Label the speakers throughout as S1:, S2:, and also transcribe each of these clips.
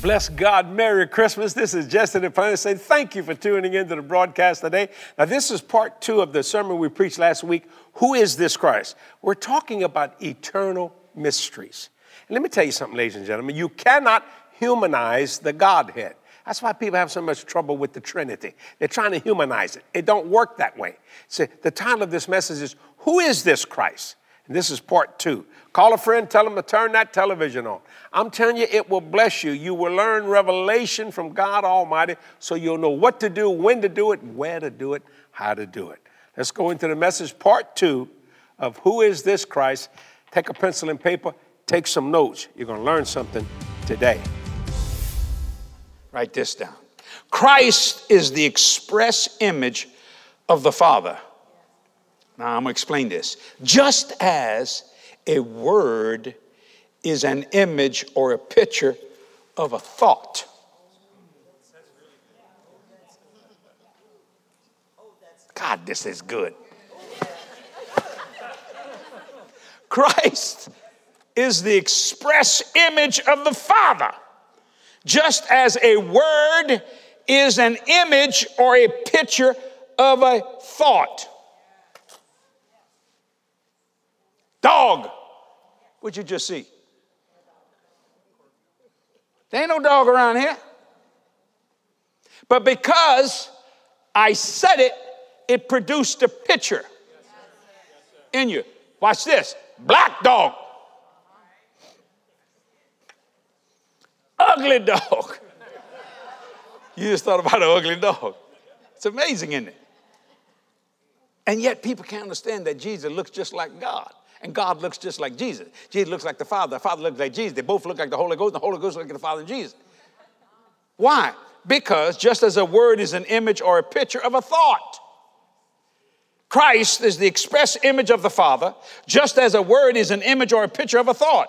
S1: bless God. Merry Christmas. This is Jesse Duplantis say thank you for tuning in to the broadcast today. Now, this is part two of the sermon we preached last week. Who is this Christ? We're talking about eternal mysteries. And let me tell you something, ladies and gentlemen. You cannot humanize the Godhead. That's why people have so much trouble with the Trinity. They're trying to humanize it. It don't work that way. So the title of this message is Who is this Christ? And this is part two. Call a friend, tell them to turn that television on. I'm telling you, it will bless you. You will learn revelation from God Almighty so you'll know what to do, when to do it, where to do it, how to do it. Let's go into the message, part two of Who is this Christ? Take a pencil and paper, take some notes. You're going to learn something today.
S2: Write this down. Christ is the express image of the Father. Now, I'm going to explain this. Just as a word is an image or a picture of a thought. God, this is good. Christ is the express image of the Father, just as a word is an image or a picture of a thought. Dog. What'd you just see? There ain't no dog around here. But because I said it, it produced a picture in you. Watch this black dog, ugly dog. You just thought about an ugly dog. It's amazing, isn't it? And yet people can't understand that Jesus looks just like God. And God looks just like Jesus. Jesus looks like the Father. The Father looks like Jesus. They both look like the Holy Ghost. And the Holy Ghost looks like the Father and Jesus. Why? Because just as a word is an image or a picture of a thought, Christ is the express image of the Father, just as a word is an image or a picture of a thought.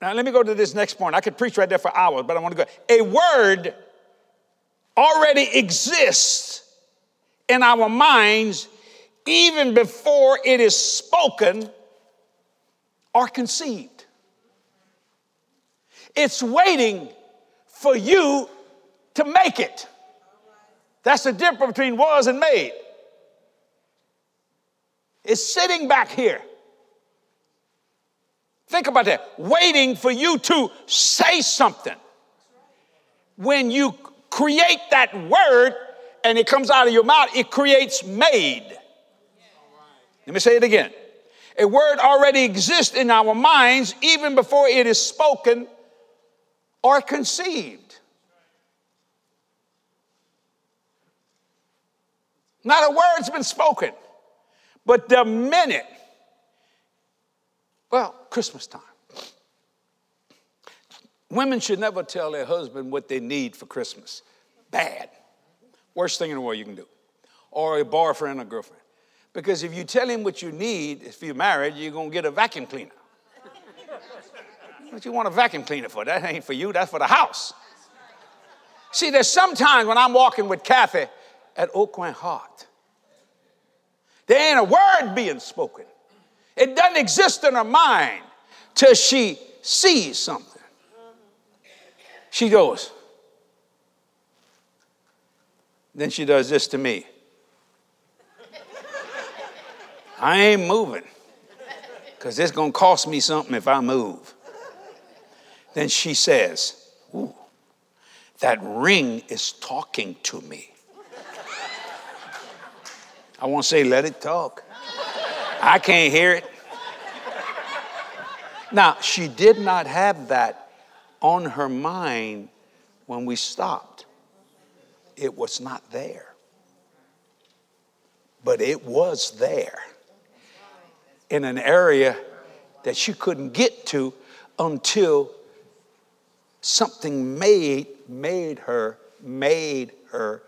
S2: Now, let me go to this next point. I could preach right there for hours, but I want to go. A word already exists in our minds even before it is spoken or conceived. It's waiting for you to make it. That's the difference between was and made. It's sitting back here. Think about that. Waiting for you to say something. When you create that word and it comes out of your mouth, it creates made. Let me say it again. A word already exists in our minds even before it is spoken or conceived. Not a word's been spoken, but the minute, well, Christmas time. Women should never tell their husband what they need for Christmas. Bad. Worst thing in the world you can do. Or a boyfriend or girlfriend. Because if you tell him what you need, if you're married, you're going to get a vacuum cleaner. what you want a vacuum cleaner for? That ain't for you, that's for the house. See, there's sometimes when I'm walking with Kathy at Oakland Heart, there ain't a word being spoken. It doesn't exist in her mind till she sees something. She goes, then she does this to me. I ain't moving because it's going to cost me something if I move. Then she says, Ooh, that ring is talking to me. I won't say, let it talk. I can't hear it. Now, she did not have that on her mind when we stopped. It was not there. But it was there in an area that she couldn't get to until something made made her made her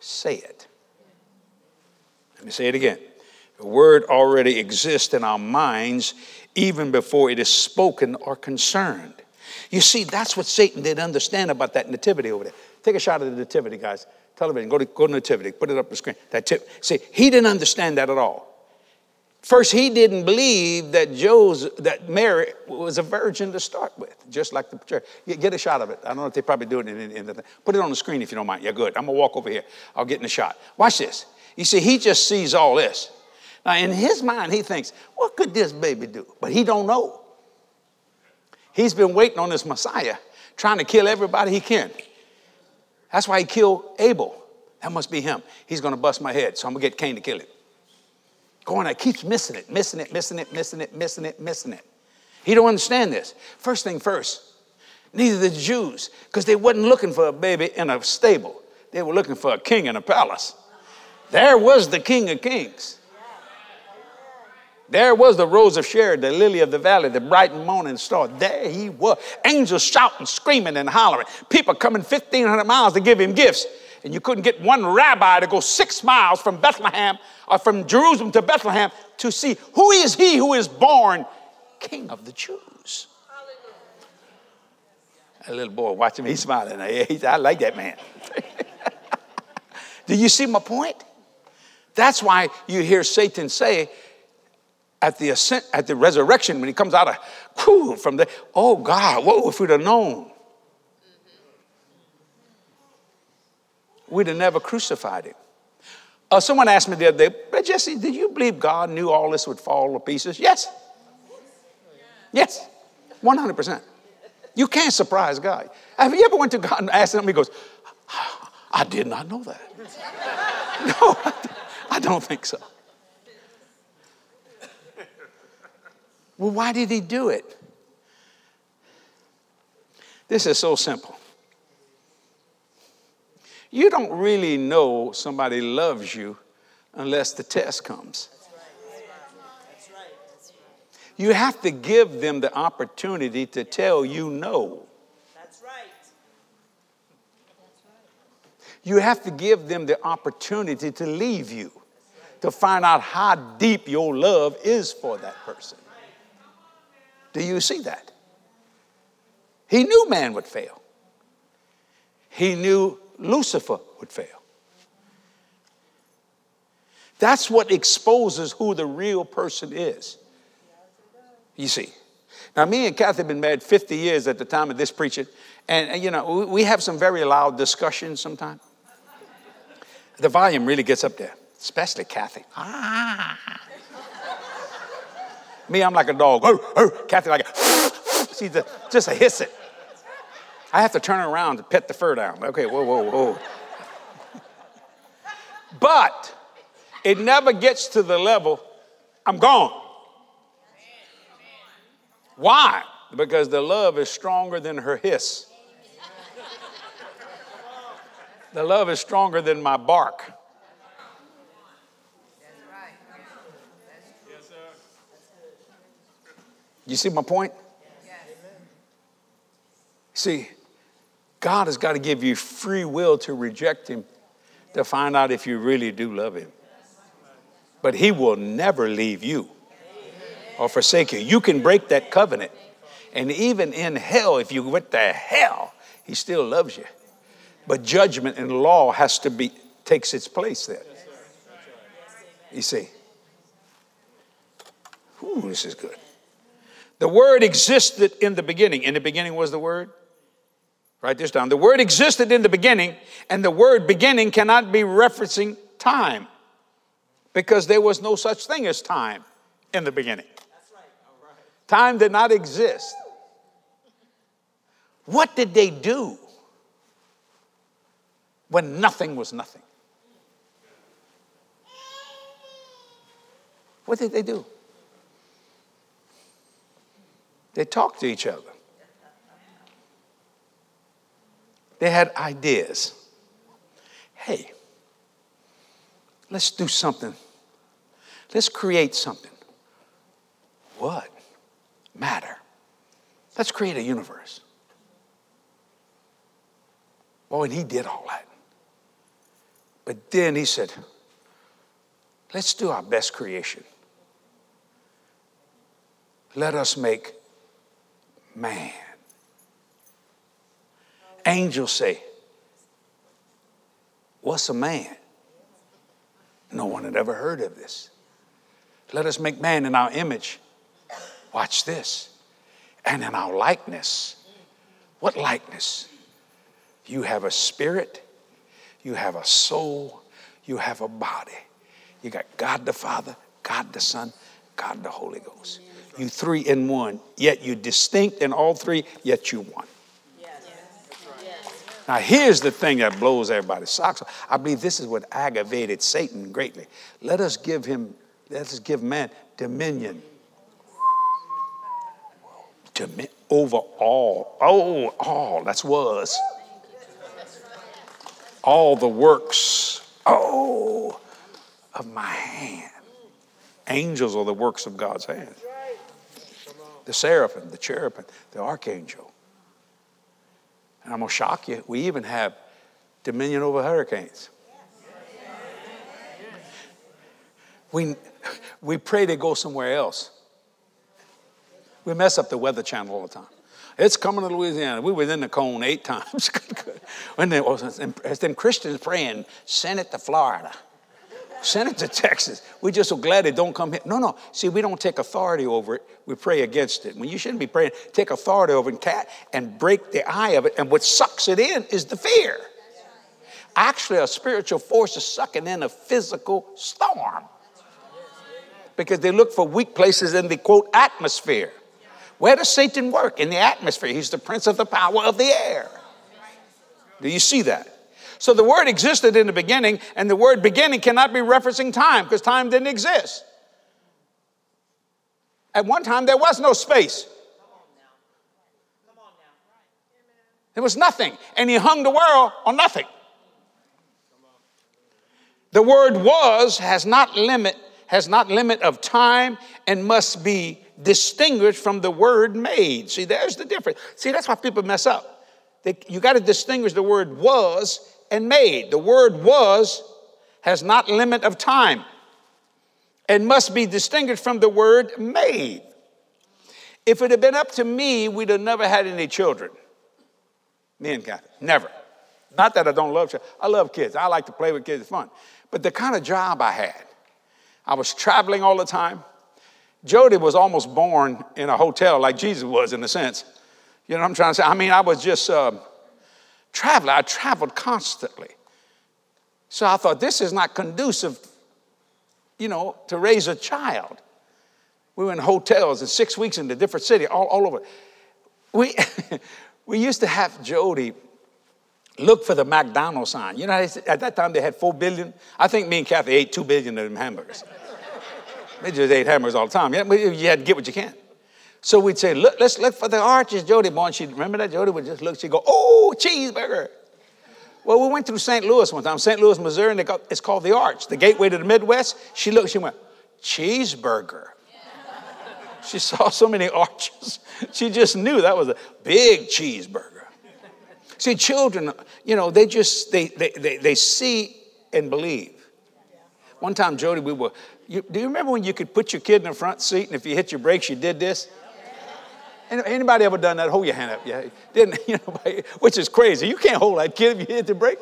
S2: say it. Let me say it again. The word already exists in our minds even before it is spoken or concerned. You see, that's what Satan didn't understand about that nativity over there. Take a shot of the nativity, guys. Television, go to, go to nativity, put it up on the screen. That tip. See, he didn't understand that at all First, he didn't believe that Joseph, that Mary was a virgin to start with, just like the church. Get a shot of it. I don't know if they probably do it in, in, the thing. Put it on the screen if you don't mind. Yeah, good. I'm gonna walk over here. I'll get in the shot. Watch this. You see, he just sees all this. Now, in his mind, he thinks, "What could this baby do?" But he don't know. He's been waiting on this Messiah, trying to kill everybody he can. That's why he killed Abel. That must be him. He's gonna bust my head, so I'm gonna get Cain to kill him going, I keeps missing it, missing it, missing it, missing it, missing it, missing it. He don't understand this. First thing first, neither the Jews, because they wasn't looking for a baby in a stable. They were looking for a king in a palace. There was the King of Kings. There was the rose of Sharon, the lily of the valley, the bright morning star. There he was. Angels shouting, screaming, and hollering. People coming 1,500 miles to give him gifts and you couldn't get one rabbi to go six miles from Bethlehem or from Jerusalem to Bethlehem to see who is he who is born king of the Jews. A little boy watching me smiling. I like that man. Do you see my point? That's why you hear Satan say at the ascent, at the resurrection, when he comes out of whew, from the, oh God, what if we'd have known? We'd have never crucified him. Uh, someone asked me the other day, but Jesse, did you believe God knew all this would fall to pieces? Yes. Yes, 100%. You can't surprise God. Have you ever went to God and asked him, he goes, I did not know that. no, I don't think so. Well, why did he do it? This is so simple. You don't really know somebody loves you unless the test comes. You have to give them the opportunity to tell you no. You have to give them the opportunity to leave you, to find out how deep your love is for that person. Do you see that? He knew man would fail. He knew Lucifer would fail. That's what exposes who the real person is. You see. Now, me and Kathy have been married 50 years at the time of this preaching, and, you know, we have some very loud discussions sometimes. The volume really gets up there, especially Kathy. Ah. Me, I'm like a dog. Oh, oh. Kathy, like a, she's just a hissing. I have to turn around to pet the fur down. Okay, whoa, whoa, whoa. but it never gets to the level, I'm gone. Why? Because the love is stronger than her hiss. The love is stronger than my bark. You see my point? See, God has got to give you free will to reject Him to find out if you really do love Him. But He will never leave you or forsake you. You can break that covenant. And even in hell, if you went to hell, He still loves you. But judgment and law has to be takes its place there. You see. Ooh, this is good. The word existed in the beginning. In the beginning was the word. Write this down. The word existed in the beginning, and the word beginning cannot be referencing time because there was no such thing as time in the beginning. Time did not exist. What did they do when nothing was nothing? What did they do? They talked to each other. They had ideas. Hey, let's do something. Let's create something. What? Matter. Let's create a universe. Boy, and he did all that. But then he said, let's do our best creation. Let us make man. Angels say, What's a man? No one had ever heard of this. Let us make man in our image. Watch this. And in our likeness. What likeness? You have a spirit, you have a soul, you have a body. You got God the Father, God the Son, God the Holy Ghost. You three in one, yet you distinct in all three, yet you one. Now, here's the thing that blows everybody's socks off. I believe this is what aggravated Satan greatly. Let us give him, let us give man dominion. Domin- over all. Oh, all. That's was. All the works. Oh, of my hand. Angels are the works of God's hand. The seraphim, the cherubim, the archangel. And I'm going to shock you, we even have dominion over hurricanes. We, we pray to go somewhere else. We mess up the weather channel all the time. It's coming to Louisiana. We were in the cone eight times. and then, then Christians praying, send it to Florida. Send it to Texas. We're just so glad it don't come here. No, no. See, we don't take authority over it. We pray against it. When you shouldn't be praying, take authority over it and, and break the eye of it. And what sucks it in is the fear. Actually, a spiritual force is sucking in a physical storm because they look for weak places in the quote atmosphere. Where does Satan work? In the atmosphere. He's the prince of the power of the air. Do you see that? So the word existed in the beginning, and the word beginning cannot be referencing time because time didn't exist. At one time, there was no space. There was nothing, and he hung the world on nothing. The word was has not limit, has not limit of time and must be distinguished from the word made. See, there's the difference. See, that's why people mess up. They, you got to distinguish the word was and made. The word was has not limit of time and must be distinguished from the word made. If it had been up to me, we'd have never had any children. Me and Kathy, never. Not that I don't love children. I love kids. I like to play with kids, it's fun. But the kind of job I had, I was traveling all the time. Jody was almost born in a hotel like Jesus was, in a sense. You know what I'm trying to say? I mean, I was just uh, traveling. I traveled constantly. So I thought, this is not conducive, you know, to raise a child. We were in hotels and six weeks in a different city, all, all over. We, we used to have Jody look for the McDonald's sign. You know, at that time they had four billion. I think me and Kathy ate two billion of them hamburgers. They just ate hamburgers all the time. You had to get what you can. So we'd say, look, let's look for the arches, Jody boy. She'd remember that Jody would just look, she'd go, oh, cheeseburger. Well, we went through St. Louis one time, St. Louis, Missouri, and got, it's called the Arch, the gateway to the Midwest. She looked, she went, cheeseburger. she saw so many arches. She just knew that was a big cheeseburger. See, children, you know, they just, they, they, they, they see and believe. One time, Jody, we were, you, do you remember when you could put your kid in the front seat and if you hit your brakes, you did this? Anybody ever done that? Hold your hand up. Yeah, didn't you know? Which is crazy. You can't hold that kid if you hit the brake.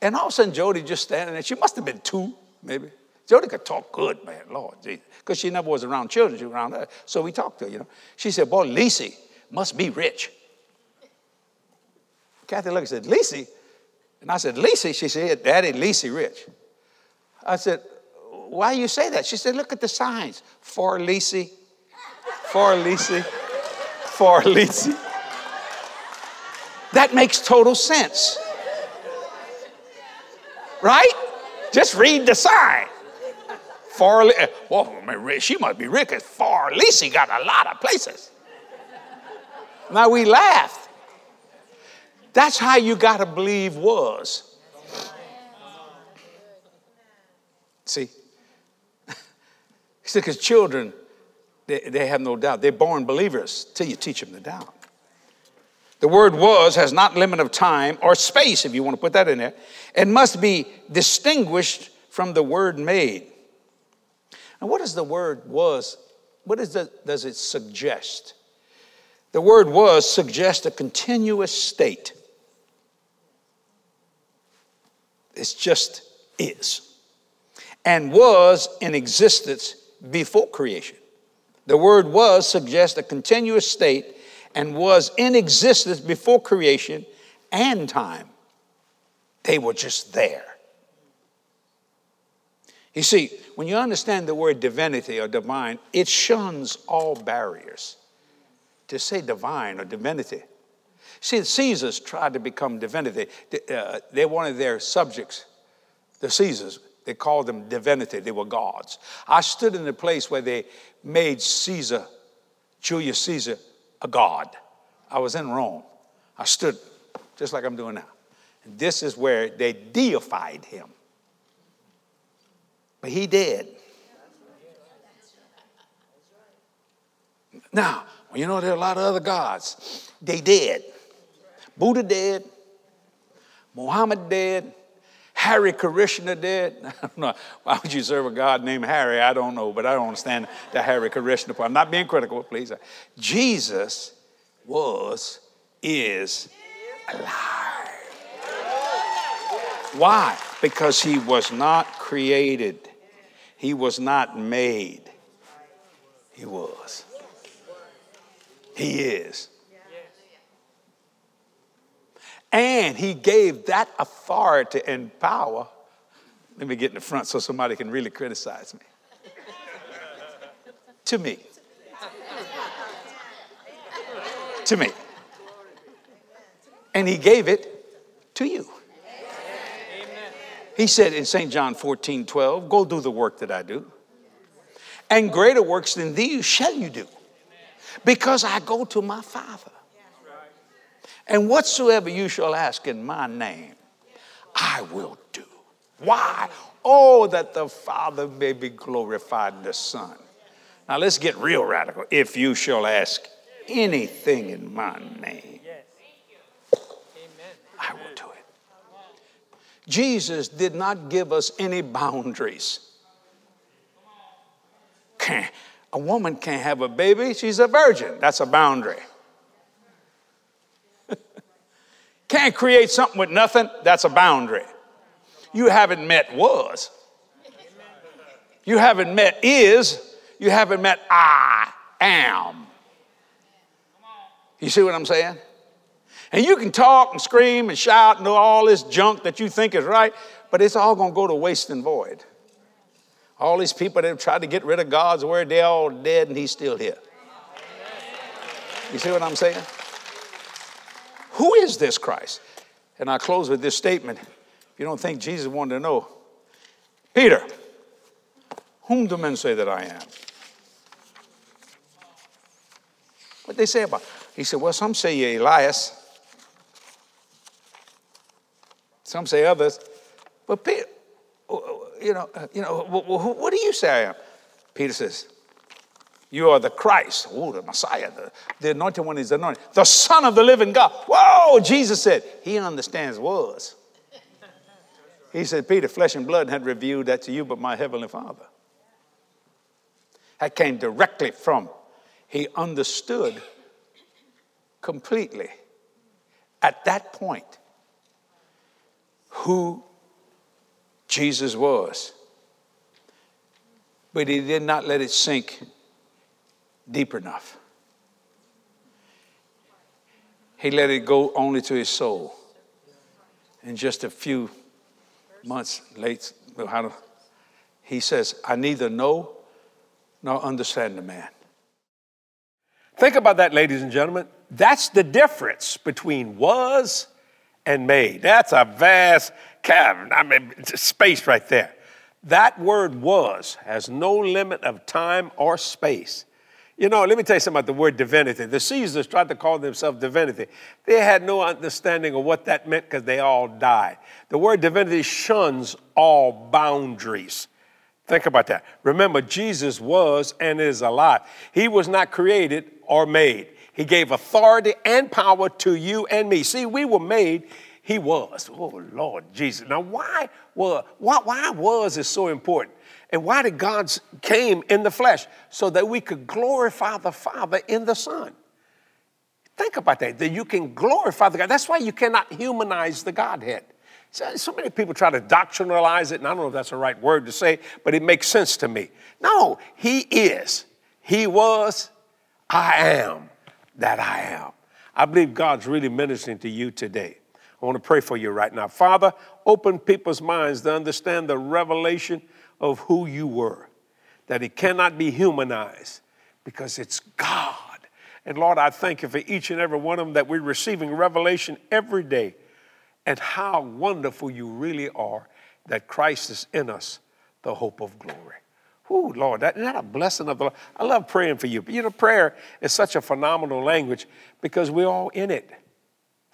S2: And all of a sudden, Jody just standing there. She must have been two, maybe. Jody could talk good, man, Lord Jesus, because she never was around children. She was around us. So we talked to her. You know. She said, "Boy, Lisi must be rich." Kathy looked and said, "Lisi," and I said, "Lisi." She said, "Daddy, Lisi rich." I said, why you say that? She said, look at the signs. For Lisi, for Lisi, for Lisi. That makes total sense. Right? Just read the sign. For eh, well, she must be rich because for Lisi got a lot of places. Now we laugh. That's how you got to believe was. See? He said, because children, they, they have no doubt. They're born believers till you teach them the doubt. The word was has not limit of time or space, if you want to put that in there, and must be distinguished from the word made. And what does the word was, what is the, does it suggest? The word was suggests a continuous state. It's just is. And was in existence before creation. The word was suggests a continuous state and was in existence before creation and time. They were just there. You see, when you understand the word divinity or divine, it shuns all barriers. To say divine or divinity. See, the Caesars tried to become divinity. Uh, they wanted their subjects, the Caesars, they called them divinity. They were gods. I stood in the place where they made Caesar, Julius Caesar, a god. I was in Rome. I stood just like I'm doing now. And this is where they deified him. But he did. Now, you know, there are a lot of other gods. They did. Buddha did. Muhammad did. Hare Krishna did. I don't know. Why would you serve a God named Harry? I don't know, but I don't understand the Harry Krishna part. I'm not being critical, please. Jesus was, is alive. Why? Because he was not created, he was not made. He was. He is. And he gave that authority and power. Let me get in the front so somebody can really criticize me. to me. to me. And he gave it to you. He said in St. John 14, 12, go do the work that I do. And greater works than these shall you do. Because I go to my Father. And whatsoever you shall ask in my name, I will do. Why? Oh, that the Father may be glorified in the Son. Now let's get real radical. If you shall ask anything in my name, I will do it. Jesus did not give us any boundaries. Can't, a woman can't have a baby, she's a virgin. That's a boundary. Can't create something with nothing, that's a boundary. You haven't met was. You haven't met is. You haven't met I am. You see what I'm saying? And you can talk and scream and shout and do all this junk that you think is right, but it's all going to go to waste and void. All these people that have tried to get rid of God's word, they're all dead and He's still here. You see what I'm saying? Who is this Christ? And I close with this statement. If you don't think Jesus wanted to know, Peter, whom do men say that I am? What they say about? He said, Well, some say you're Elias. Some say others. But Peter, you know, you know, what do you say I am? Peter says, you are the Christ. Oh, the Messiah. The, the anointed one is anointed. The Son of the living God. Whoa, Jesus said, He understands was. He said, Peter, flesh and blood had revealed that to you, but my heavenly Father. That came directly from. He understood completely at that point who Jesus was. But he did not let it sink deep enough. He let it go only to his soul. In just a few months late, he says, I neither know nor understand the man.
S1: Think about that, ladies and gentlemen. That's the difference between was and made. That's a vast cavern, I mean, space right there. That word was has no limit of time or space. You know, let me tell you something about the word divinity. The Caesars tried to call themselves divinity. They had no understanding of what that meant because they all died. The word divinity shuns all boundaries. Think about that. Remember, Jesus was and is alive. He was not created or made. He gave authority and power to you and me. See, we were made, He was. Oh, Lord Jesus. Now, why, why, why was is so important? And why did God came in the flesh? So that we could glorify the Father in the Son. Think about that, that you can glorify the God. That's why you cannot humanize the Godhead. So, so many people try to doctrinalize it, and I don't know if that's the right word to say, but it makes sense to me. No, He is. He was. I am that I am. I believe God's really ministering to you today. I want to pray for you right now. Father, open people's minds to understand the revelation of who you were, that it cannot be humanized because it's God. And Lord, I thank you for each and every one of them that we're receiving revelation every day and how wonderful you really are that Christ is in us, the hope of glory. Ooh, Lord, that, isn't that a blessing of the Lord? I love praying for you. But you know, prayer is such a phenomenal language because we're all in it.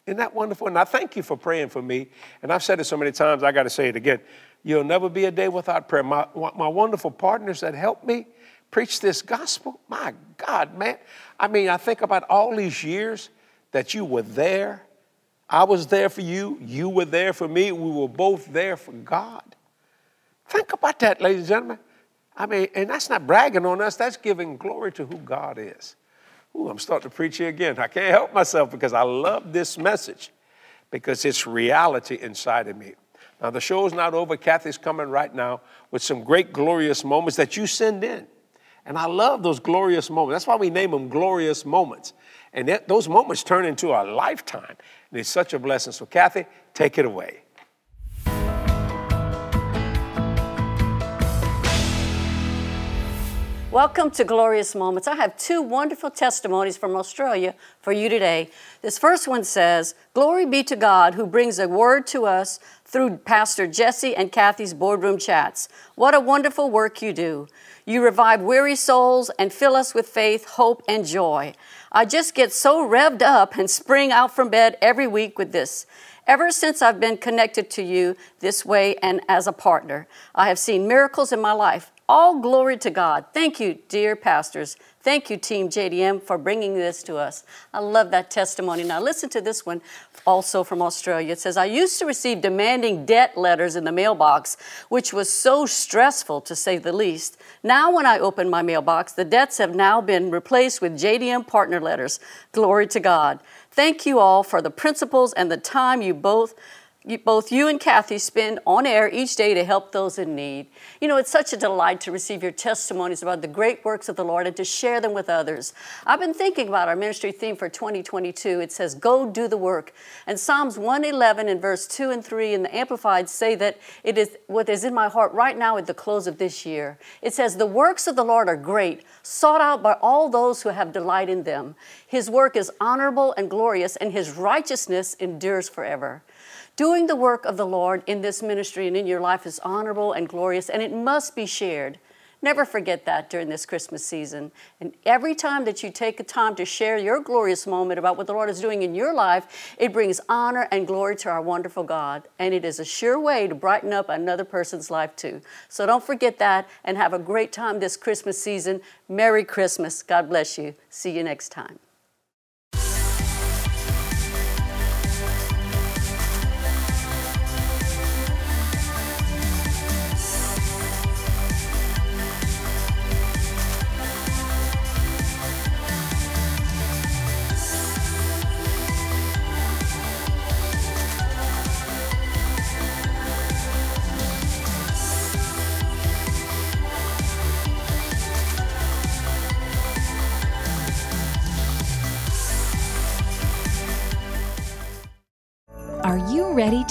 S1: Isn't that wonderful? And I thank you for praying for me. And I've said it so many times, I got to say it again. You'll never be a day without prayer. My, my wonderful partners that helped me preach this gospel, my God, man. I mean, I think about all these years that you were there. I was there for you. You were there for me. We were both there for God. Think about that, ladies and gentlemen. I mean, and that's not bragging on us, that's giving glory to who God is. Ooh, I'm starting to preach here again. I can't help myself because I love this message because it's reality inside of me. Now, the show's not over. Kathy's coming right now with some great, glorious moments that you send in. And I love those glorious moments. That's why we name them glorious moments. And that, those moments turn into a lifetime. And it's such a blessing. So, Kathy, take it away.
S3: Welcome to Glorious Moments. I have two wonderful testimonies from Australia for you today. This first one says, Glory be to God who brings a word to us through Pastor Jesse and Kathy's boardroom chats. What a wonderful work you do. You revive weary souls and fill us with faith, hope, and joy. I just get so revved up and spring out from bed every week with this. Ever since I've been connected to you this way and as a partner, I have seen miracles in my life. All glory to God. Thank you, dear pastors. Thank you, Team JDM, for bringing this to us. I love that testimony. Now, listen to this one also from Australia. It says, I used to receive demanding debt letters in the mailbox, which was so stressful to say the least. Now, when I open my mailbox, the debts have now been replaced with JDM partner letters. Glory to God. Thank you all for the principles and the time you both both you and Kathy spend on air each day to help those in need. You know, it's such a delight to receive your testimonies about the great works of the Lord and to share them with others. I've been thinking about our ministry theme for 2022. It says, Go do the work. And Psalms 111 and verse 2 and 3 in the Amplified say that it is what is in my heart right now at the close of this year. It says, The works of the Lord are great, sought out by all those who have delight in them. His work is honorable and glorious, and his righteousness endures forever. Doing the work of the Lord in this ministry and in your life is honorable and glorious, and it must be shared. Never forget that during this Christmas season. And every time that you take a time to share your glorious moment about what the Lord is doing in your life, it brings honor and glory to our wonderful God. And it is a sure way to brighten up another person's life too. So don't forget that and have a great time this Christmas season. Merry Christmas. God bless you. See you next time.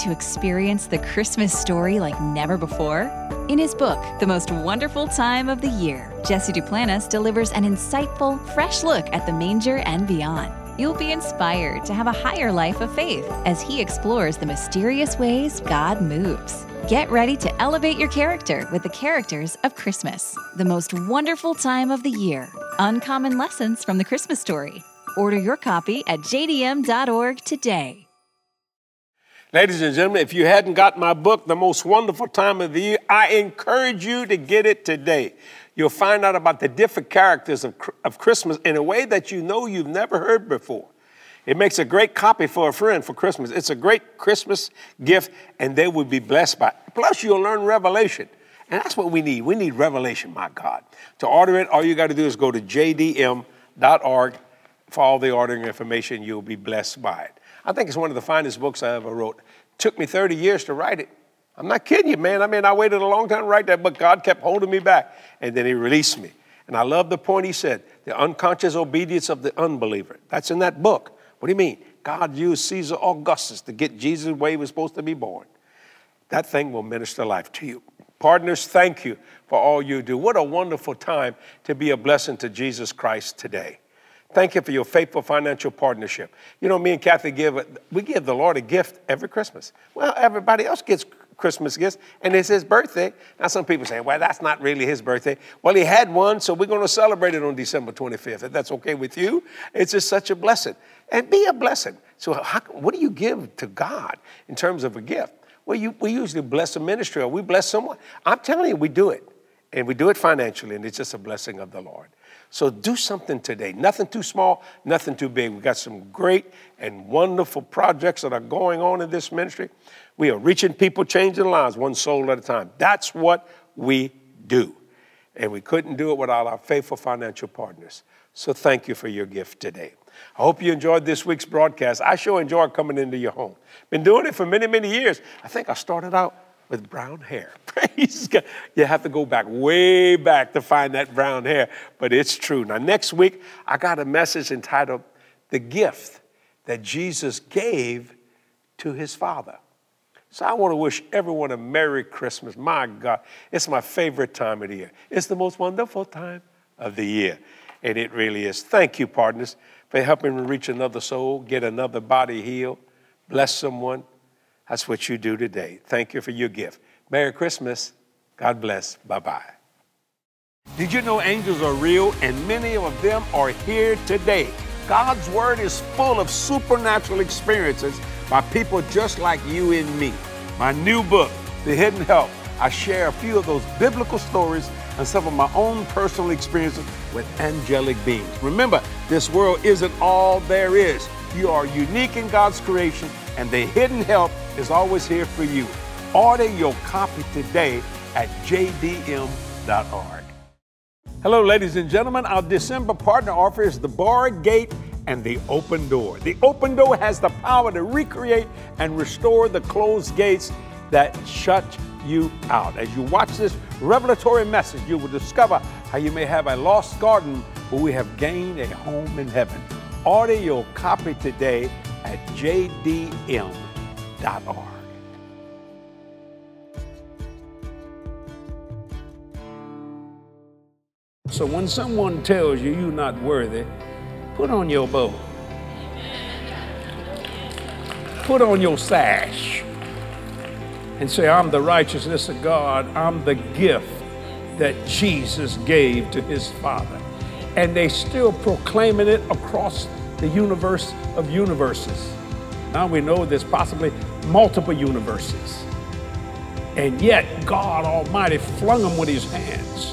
S4: To experience the Christmas story like never before? In his book, The Most Wonderful Time of the Year, Jesse Duplantis delivers an insightful, fresh look at the manger and beyond. You'll be inspired to have a higher life of faith as he explores the mysterious ways God moves. Get ready to elevate your character with the characters of Christmas, the most wonderful time of the year. Uncommon lessons from the Christmas story. Order your copy at jdm.org today.
S1: Ladies and gentlemen, if you hadn't got my book, The Most Wonderful Time of the Year, I encourage you to get it today. You'll find out about the different characters of, of Christmas in a way that you know you've never heard before. It makes a great copy for a friend for Christmas. It's a great Christmas gift, and they will be blessed by it. Plus, you'll learn revelation. And that's what we need. We need revelation, my God. To order it, all you got to do is go to jdm.org for all the ordering information. You'll be blessed by it. I think it's one of the finest books I ever wrote. took me 30 years to write it. I'm not kidding you, man. I mean, I waited a long time to write that book. God kept holding me back, and then He released me. And I love the point He said the unconscious obedience of the unbeliever. That's in that book. What do you mean? God used Caesar Augustus to get Jesus where he was supposed to be born. That thing will minister life to you. Partners, thank you for all you do. What a wonderful time to be a blessing to Jesus Christ today. Thank you for your faithful financial partnership. You know, me and Kathy give, we give the Lord a gift every Christmas. Well, everybody else gets Christmas gifts, and it's his birthday. Now, some people say, well, that's not really his birthday. Well, he had one, so we're going to celebrate it on December 25th. If that's okay with you, it's just such a blessing. And be a blessing. So, how, what do you give to God in terms of a gift? Well, you, we usually bless a ministry or we bless someone. I'm telling you, we do it. And we do it financially, and it's just a blessing of the Lord. So do something today. Nothing too small, nothing too big. We've got some great and wonderful projects that are going on in this ministry. We are reaching people, changing lives, one soul at a time. That's what we do. And we couldn't do it without our faithful financial partners. So thank you for your gift today. I hope you enjoyed this week's broadcast. I sure enjoyed coming into your home. Been doing it for many, many years. I think I started out with brown hair. Praise God. You have to go back way back to find that brown hair, but it's true. Now, next week, I got a message entitled The Gift That Jesus Gave to His Father. So I want to wish everyone a Merry Christmas. My God, it's my favorite time of the year. It's the most wonderful time of the year. And it really is. Thank you, partners for helping me reach another soul, get another body healed, bless someone. That's what you do today. Thank you for your gift. Merry Christmas. God bless. Bye bye. Did you know angels are real and many of them are here today? God's Word is full of supernatural experiences by people just like you and me. My new book, The Hidden Help, I share a few of those biblical stories and some of my own personal experiences with angelic beings. Remember, this world isn't all there is. You are unique in God's creation, and the hidden help is always here for you. Order your copy today at jdm.org. Hello, ladies and gentlemen. Our December partner offer is the Bar Gate and the Open Door. The Open Door has the power to recreate and restore the closed gates that shut you out. As you watch this revelatory message, you will discover how you may have a lost garden, but we have gained a home in heaven. Order your copy today at jdm.org. So when someone tells you you're not worthy, put on your bow. Put on your sash and say, I'm the righteousness of God. I'm the gift that Jesus gave to his Father. And they still proclaiming it across the universe of universes. Now we know there's possibly multiple universes. And yet God Almighty flung them with his hands